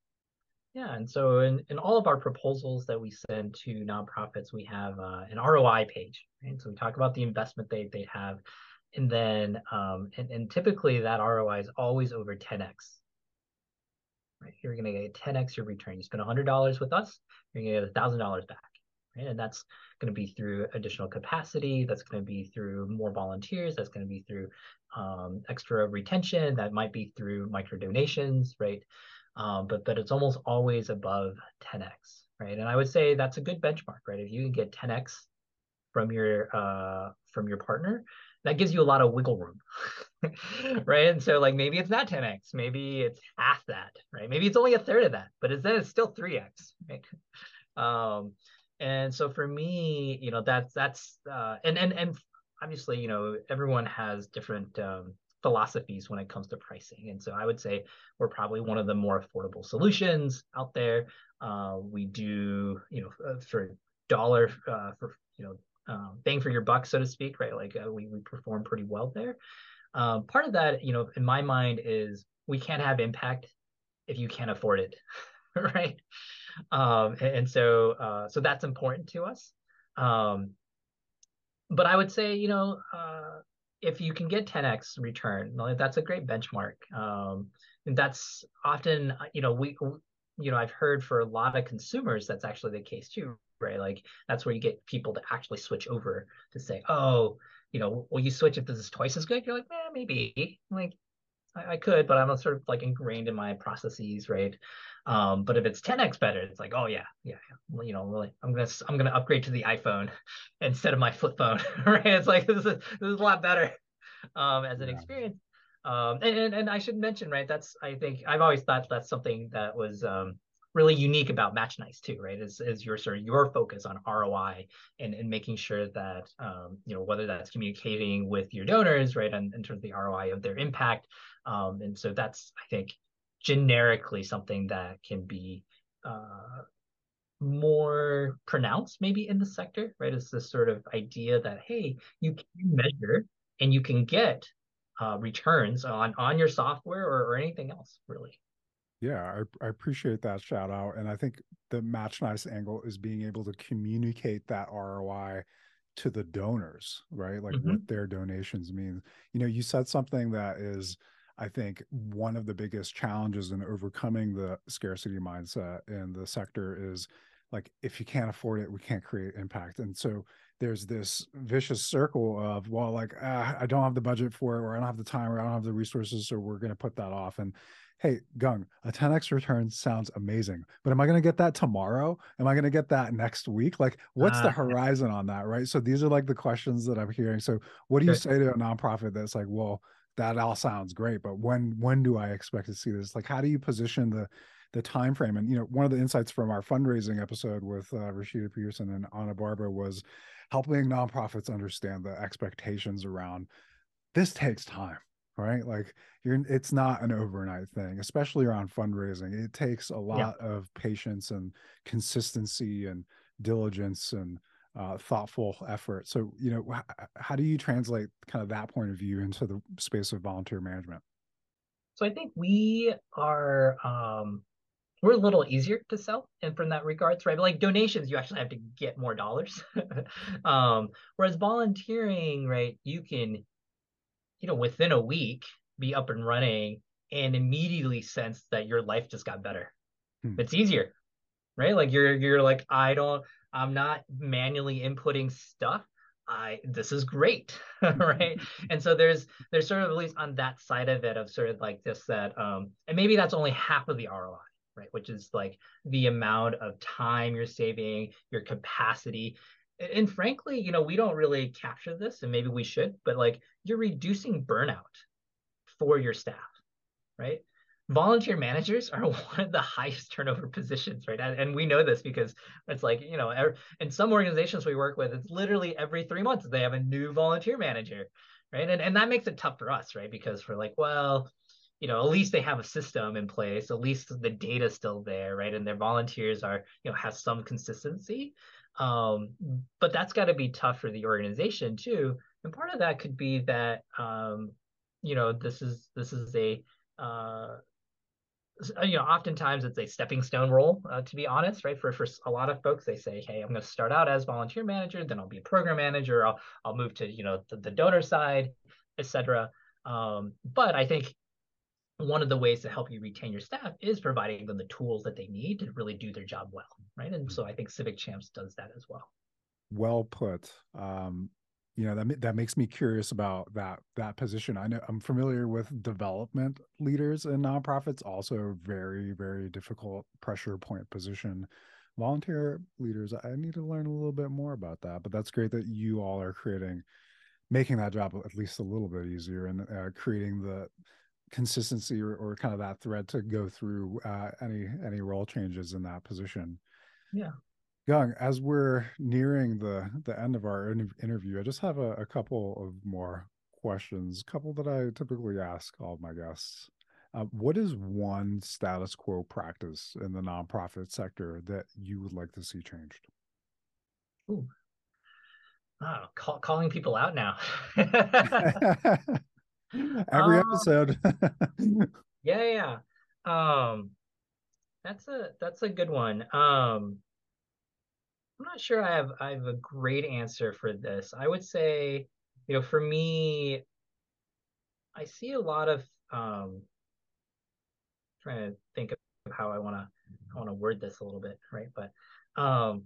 Yeah and so in, in all of our proposals that we send to nonprofits we have uh, an roi page right? So we talk about the investment they they have and then um and, and typically that roi is always over 10x right? You're going to get 10x your return. You spend $100 with us, you're going to get $1,000 back. Right? And that's going to be through additional capacity. That's going to be through more volunteers. That's going to be through um, extra retention. That might be through micro donations, right? Um, but but it's almost always above 10x, right? And I would say that's a good benchmark, right? If you can get 10x from your uh, from your partner, that gives you a lot of wiggle room right and so like maybe it's not 10x maybe it's half that right maybe it's only a third of that but it's then it's still 3x right um and so for me you know that's that's uh and and and obviously you know everyone has different um philosophies when it comes to pricing. And so I would say we're probably one of the more affordable solutions out there. Uh, we do, you know, uh, for dollar uh, for you know um, bang for your buck, so to speak, right? Like uh, we we perform pretty well there. Um, part of that, you know, in my mind, is we can't have impact if you can't afford it, right? Um, and, so uh, so that's important to us. Um, but I would say, you know, uh, if you can get 10x return, that's a great benchmark. Um, and that's often, you know, we, you know, I've heard for a lot of consumers that's actually the case too, right? Like that's where you get people to actually switch over to say, oh, you know, will you switch if this is twice as good? You're like, eh, maybe. like, I, I, could, but I'm sort of like ingrained in my processes, right? Um, but if it's 10x better, it's like, oh yeah, yeah, well, you know, really, I'm gonna I'm gonna upgrade to the iPhone instead of my flip phone, right? It's like this is this is a lot better um, as an yeah. experience. Um, and, and and I should mention, right? That's I think I've always thought that's something that was um, really unique about Match Nice too, right? Is is your sort of your focus on ROI and, and making sure that um, you know whether that's communicating with your donors, right, and in terms of the ROI of their impact. Um, and so that's I think generically something that can be uh, more pronounced maybe in the sector, right? It's this sort of idea that, hey, you can measure and you can get uh, returns on on your software or, or anything else, really. Yeah, I, I appreciate that shout out. And I think the Match Nice angle is being able to communicate that ROI to the donors, right? Like mm-hmm. what their donations mean. You know, you said something that is I think one of the biggest challenges in overcoming the scarcity mindset in the sector is like if you can't afford it, we can't create impact. And so there's this vicious circle of well, like ah, I don't have the budget for it, or I don't have the time, or I don't have the resources, so we're going to put that off. And hey, Geng, a 10x return sounds amazing, but am I going to get that tomorrow? Am I going to get that next week? Like, what's uh, the horizon on that, right? So these are like the questions that I'm hearing. So, what do you say to a nonprofit that's like, well, that all sounds great but when when do i expect to see this like how do you position the the time frame and you know one of the insights from our fundraising episode with uh, rashida peterson and anna barber was helping nonprofits understand the expectations around this takes time right like you're it's not an overnight thing especially around fundraising it takes a lot yeah. of patience and consistency and diligence and uh, thoughtful effort. So, you know, h- how do you translate kind of that point of view into the space of volunteer management? So I think we are um, we're a little easier to sell, and from that regards, right? But like donations, you actually have to get more dollars. um, whereas volunteering, right, you can, you know, within a week be up and running and immediately sense that your life just got better. Hmm. It's easier, right? Like you're you're like I don't I'm not manually inputting stuff. I this is great, right? and so there's there's sort of at least on that side of it of sort of like this that um and maybe that's only half of the ROI, right? Which is like the amount of time you're saving, your capacity. And, frankly, you know, we don't really capture this, and maybe we should, but like you're reducing burnout for your staff, right? volunteer managers are one of the highest turnover positions right? And we know this because it's like you know in some organizations we work with it's literally every three months they have a new volunteer manager right? And, and that makes it tough for us right? Because we're like well you know at least they have a system in place at least the data is still there right? And their volunteers are you know has some consistency um, but that's got to be tough for the organization too and part of that could be that um, you know this is this is a uh, uh, you know, oftentimes it's a stepping stone role, uh, to be honest, right? For for a lot of folks, they say, "Hey, I'm going to start out as volunteer manager, then I'll be a program manager, I'll I'll move to you know the, the donor side, etc." Um, but I think one of the ways to help you retain your staff is providing them the tools that they need to really do their job well, right? And so I think Civic Champs does that as well. Well put. Um, you know that that makes me curious about that that position i know i'm familiar with development leaders in nonprofits also very very difficult pressure point position volunteer leaders i need to learn a little bit more about that but that's great that you all are creating making that job at least a little bit easier and uh, creating the consistency or, or, kind of that thread to go through uh, any any role changes in that position yeah Geng, as we're nearing the the end of our interview, I just have a, a couple of more questions, a couple that I typically ask all my guests. Uh, what is one status quo practice in the nonprofit sector that you would like to see changed? Ooh. Oh, call, calling people out now. Every um, episode. yeah, yeah. Um, that's a that's a good one. Um, I'm not sure I have I have a great answer for this. I would say, you know, for me, I see a lot of um trying to think of how I want to I want to word this a little bit, right? But um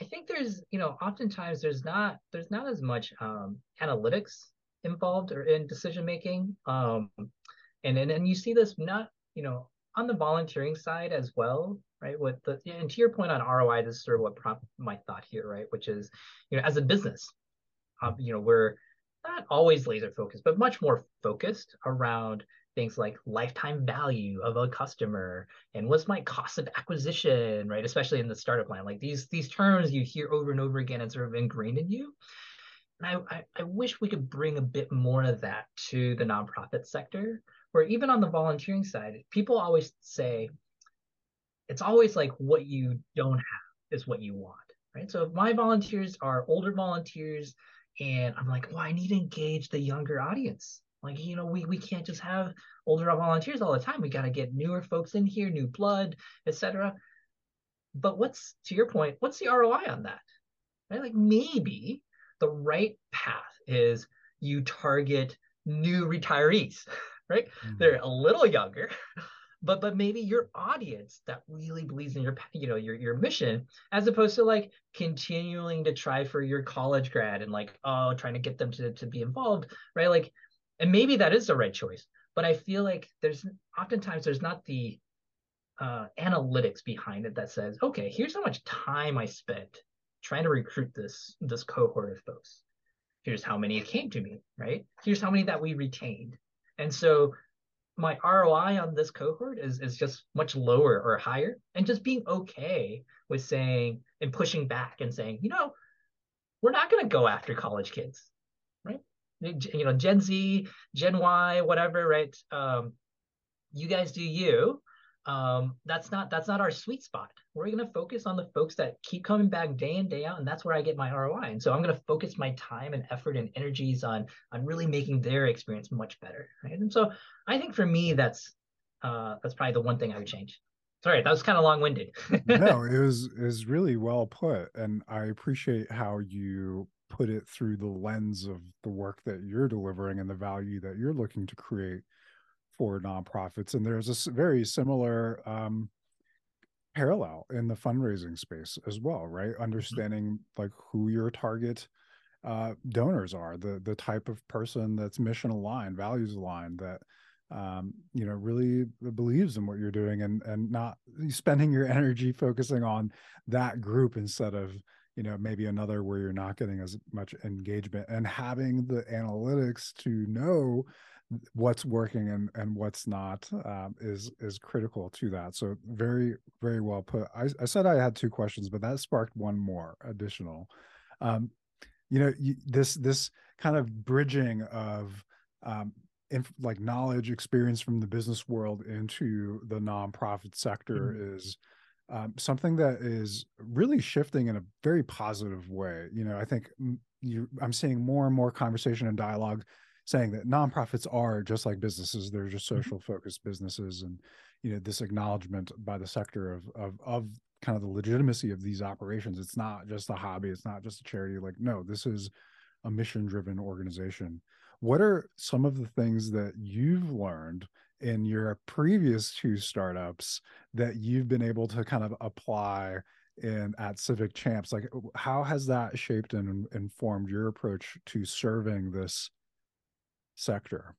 I think there's, you know, oftentimes there's not there's not as much um analytics involved or in decision making. Um and and, and you see this not, you know, on the volunteering side as well, right? With the and to your point on ROI, this is sort of what prompted my thought here, right? Which is, you know, as a business, um, you know, we're not always laser focused, but much more focused around things like lifetime value of a customer and what's my cost of acquisition, right? Especially in the startup line, like these these terms you hear over and over again and sort of ingrained in you. And I, I, I wish we could bring a bit more of that to the nonprofit sector, where even on the volunteering side, people always say it's always like what you don't have is what you want, right? So if my volunteers are older volunteers and I'm like, well, I need to engage the younger audience. Like, you know, we, we can't just have older volunteers all the time. We got to get newer folks in here, new blood, etc. But what's to your point, what's the ROI on that? Right? Like maybe the right path is you target new retirees, right? Mm-hmm. They're a little younger, but but maybe your audience that really believes in your you know your your mission as opposed to like continuing to try for your college grad and like oh trying to get them to to be involved, right? Like and maybe that is the right choice but i feel like there's oftentimes there's not the uh, analytics behind it that says okay here's how much time i spent trying to recruit this this cohort of folks. Here's how many it came to me right? Here's how many that we retained. And so my roi on this cohort is is just much lower or higher. And just being okay with saying and pushing back and saying you know we're not going to go after college kids right? you know gen z gen y whatever right? Um, you guys do you um, that's not that's not our sweet spot. We're going to focus on the folks that keep coming back day in day out and that's where i get my roi and so i'm going to focus my time and effort and energies on on really making their experience much better right? And so i think for me that's uh, that's probably the one thing i would change. Sorry that was kind of long-winded. No it was is really well put and i appreciate how you put it through the lens of the work that you're delivering and the value that you're looking to create for nonprofits. And there's a very similar um, parallel in the fundraising space as well, right? Mm-hmm. Understanding like who your target uh, donors are, the the type of person that's mission aligned, values aligned, that um, you know really believes in what you're doing, and and not spending your energy focusing on that group instead of you know maybe another where you're not getting as much engagement and having the analytics to know what's working and and what's not um, is is critical to that so very very well put I, I said i had two questions but that sparked one more additional um, you know you, this this kind of bridging of um, inf- like knowledge experience from the business world into the nonprofit sector mm-hmm. is um, something that is really shifting in a very positive way. You know, I think you, I'm seeing more and more conversation and dialogue saying that nonprofits are just like businesses; they're just mm-hmm. social focused businesses, and you know, this acknowledgement by the sector of of of kind of the legitimacy of these operations. It's not just a hobby; it's not just a charity. Like, no, this is a mission driven organization. What are some of the things that you've learned in your previous two startups that you've been able to kind of apply in at Civic Champs? Like, how has that shaped and informed your approach to serving this sector?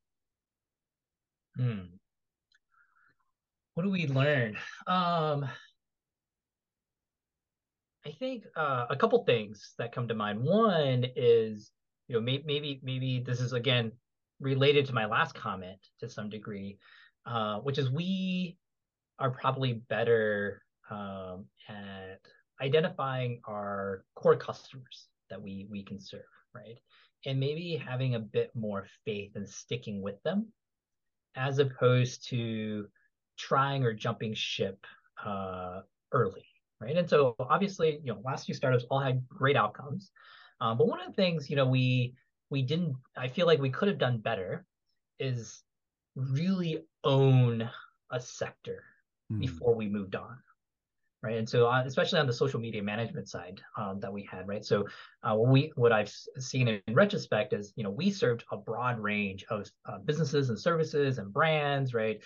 Hmm. What do we learn? Um, I think uh, a couple things that come to mind. One is, you know, may- maybe maybe this is again related to my last comment to some degree, uh, which is we are probably better um, at identifying our core customers that we we can serve, right? And maybe having a bit more faith and sticking with them as opposed to trying or jumping ship uh, early right and so obviously you know last few startups all had great outcomes um, but one of the things you know we we didn't i feel like we could have done better is really own a sector mm. before we moved on right and so uh, especially on the social media management side um, that we had right so uh, what we what i've seen in, retrospect is you know we served a broad range of uh, businesses and services and brands right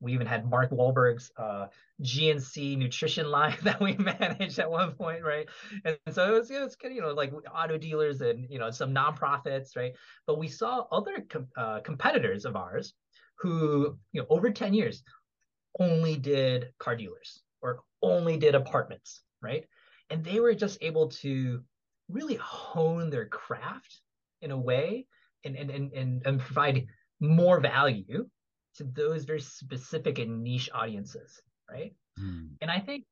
we even had Mark Wahlberg's uh, GNC nutrition line that we managed at one point, right? And so it was, it was you know, like auto dealers and, you know, some nonprofits, right? But we saw other com- uh, competitors of ours who, you know, over 10 years only did car dealers or only did apartments, right? And they were just able to really hone their craft in a way and, and, and, and, and provide more value to those very specific and niche audiences, right? Mm. And I think,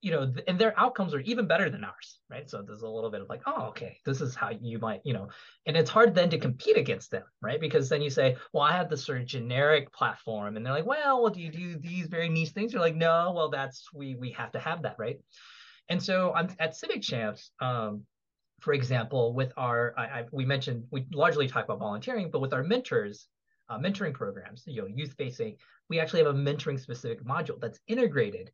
you know, and their outcomes are even better than ours, right? So there's a little bit of like, oh, okay, this is how you might, you know, and it's hard then to compete against them, right? Because then you say, well, I have this sort of generic platform, and they're like, well, well, do you do these very niche things? You're like, no, well, that's we we have to have that, right? And so I'm at Civic Champs. Um, for example, with our, I, I, we mentioned we largely talk about volunteering, but with our mentors, uh, mentoring programs, you know, youth facing, we actually have a mentoring specific module that's integrated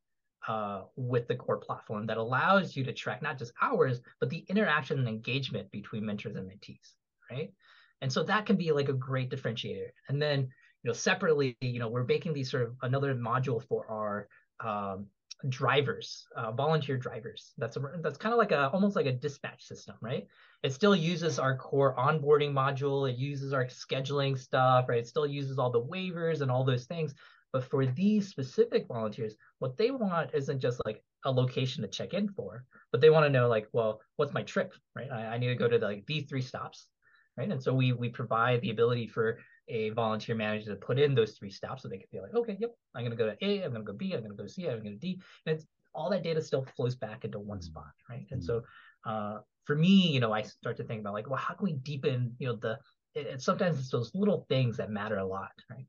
uh, with the core platform that allows you to track not just hours, but the interaction and engagement between mentors and mentees, right? And so that can be like a great differentiator. And then, you know, separately, you know, we're making these sort of another module for our um, drivers, uh, volunteer drivers. That's a, that's kind of like a almost like a dispatch system, right? It still uses our core onboarding module. It uses our scheduling stuff, right? It still uses all the waivers and all those things. But for these specific volunteers, what they want isn't just like a location to check in for, but they want to know like, well, what's my trip, right? I, I need to go to the, like these three stops, right? And so we we provide the ability for a volunteer manager to put in those three stops so they can be like, okay, yep, I'm going to go to A, I'm going to go B, I'm going to go C, I'm going to go D. And it's all that data still flows back into one mm-hmm. spot, right? And so uh, for me, you know, I start to think about like, well, how can we deepen, you know, the, it, it, sometimes it's those little things that matter a lot, right?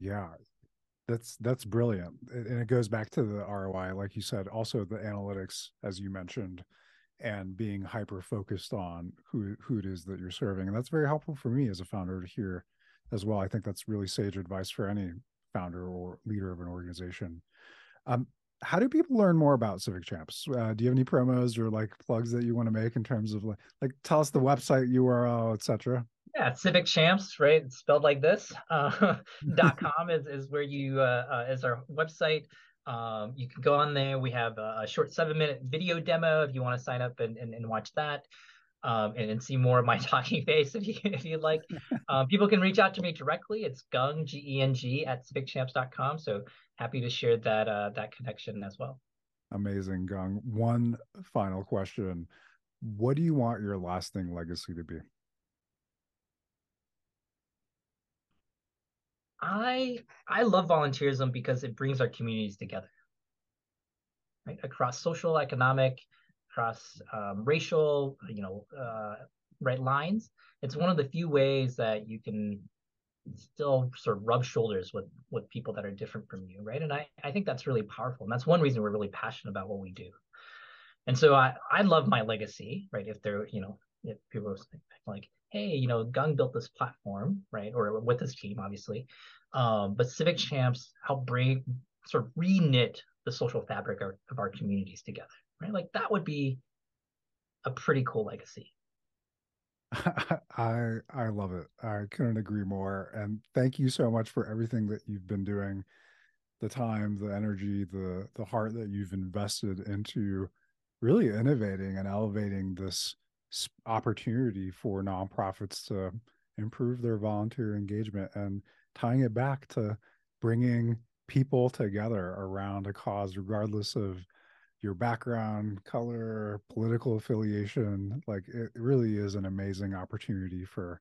Yeah, that's that's brilliant and it goes back to the roi like you said also the analytics as you mentioned and being hyper focused on who who it is that you're serving and that's very helpful for me as a founder to hear as well. I think that's really sage advice for any founder or leader of an organization. Um, how do people learn more about Civic Champs? Uh, do you have any promos or like plugs that you want to make in terms of like, like tell us the website URL, etc. Yeah, Civic Champs, right? It's spelled like this. Uh, dot com is, is where you uh, uh, is our website. Um, you can go on there. We have a, a short seven minute video demo if you want to sign up and, and, and watch that um, and, and, see more of my talking face if, you, if you'd like. Um, people can reach out to me directly. It's Geng, G-E-N-G, at civicchamps.com. So happy to share that uh, that connection as well. Amazing, Geng. One final question. What do you want your lasting legacy to be? I I love volunteerism because it brings our communities together. Right? Across social, economic, across um, racial, you know, uh, right lines. It's one of the few ways that you can still sort of rub shoulders with with people that are different from you, right? And I I think that's really powerful, and that's one reason we're really passionate about what we do. And so I I love my legacy, right? If they're you know if people are like, hey, you know, Geng built this platform, right, or with his team, obviously, um, but Civic Champs help bring sort of re-knit the social fabric of, of our communities together right? Like that would be a pretty cool legacy. I I love it. I couldn't agree more. And thank you so much for everything that you've been doing, the time, the energy, the the heart that you've invested into really innovating and elevating this opportunity for nonprofits to improve their volunteer engagement and tying it back to bringing people together around a cause regardless of your background, color, political affiliation. Like it really is an amazing opportunity for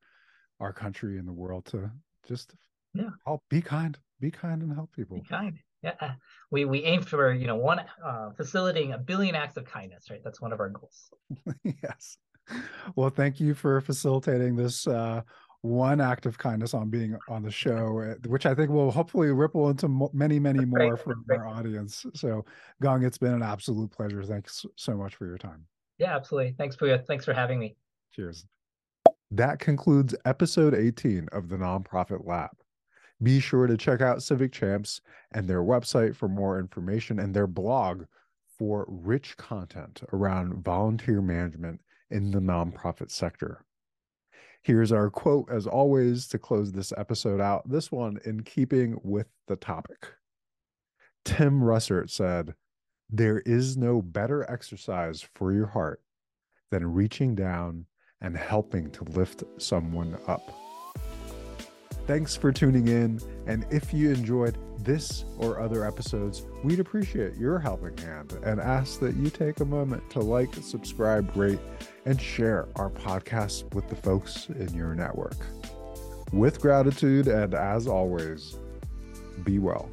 our country and the world to just yeah help be kind, be kind and help people. Be kind. Yeah, we we aim for you know one uh, facilitating a billion acts of kindness, right? That's one of our goals. yes, well, thank you for facilitating this uh, one act of kindness on being on the show, uh, which I think will hopefully ripple into many, many more from our audience. So, Geng, it's been an absolute pleasure. Thanks so much for your time. Yeah, absolutely. Thanks, Puya. Thanks for having me. Cheers. That concludes episode 18 of the Nonprofit Lab. Be sure to check out Civic Champs and their website for more information and their blog for rich content around volunteer management in the nonprofit sector. Here's our quote, as always, to close this episode out. This one in keeping with the topic. Tim Russert said, There is no better exercise for your heart than reaching down and helping to lift someone up. Thanks for tuning in. And if you enjoyed this or other episodes, we'd appreciate your helping hand and ask that you take a moment to like, subscribe, rate, and share our podcast with the folks in your network. With gratitude, and as always, be well.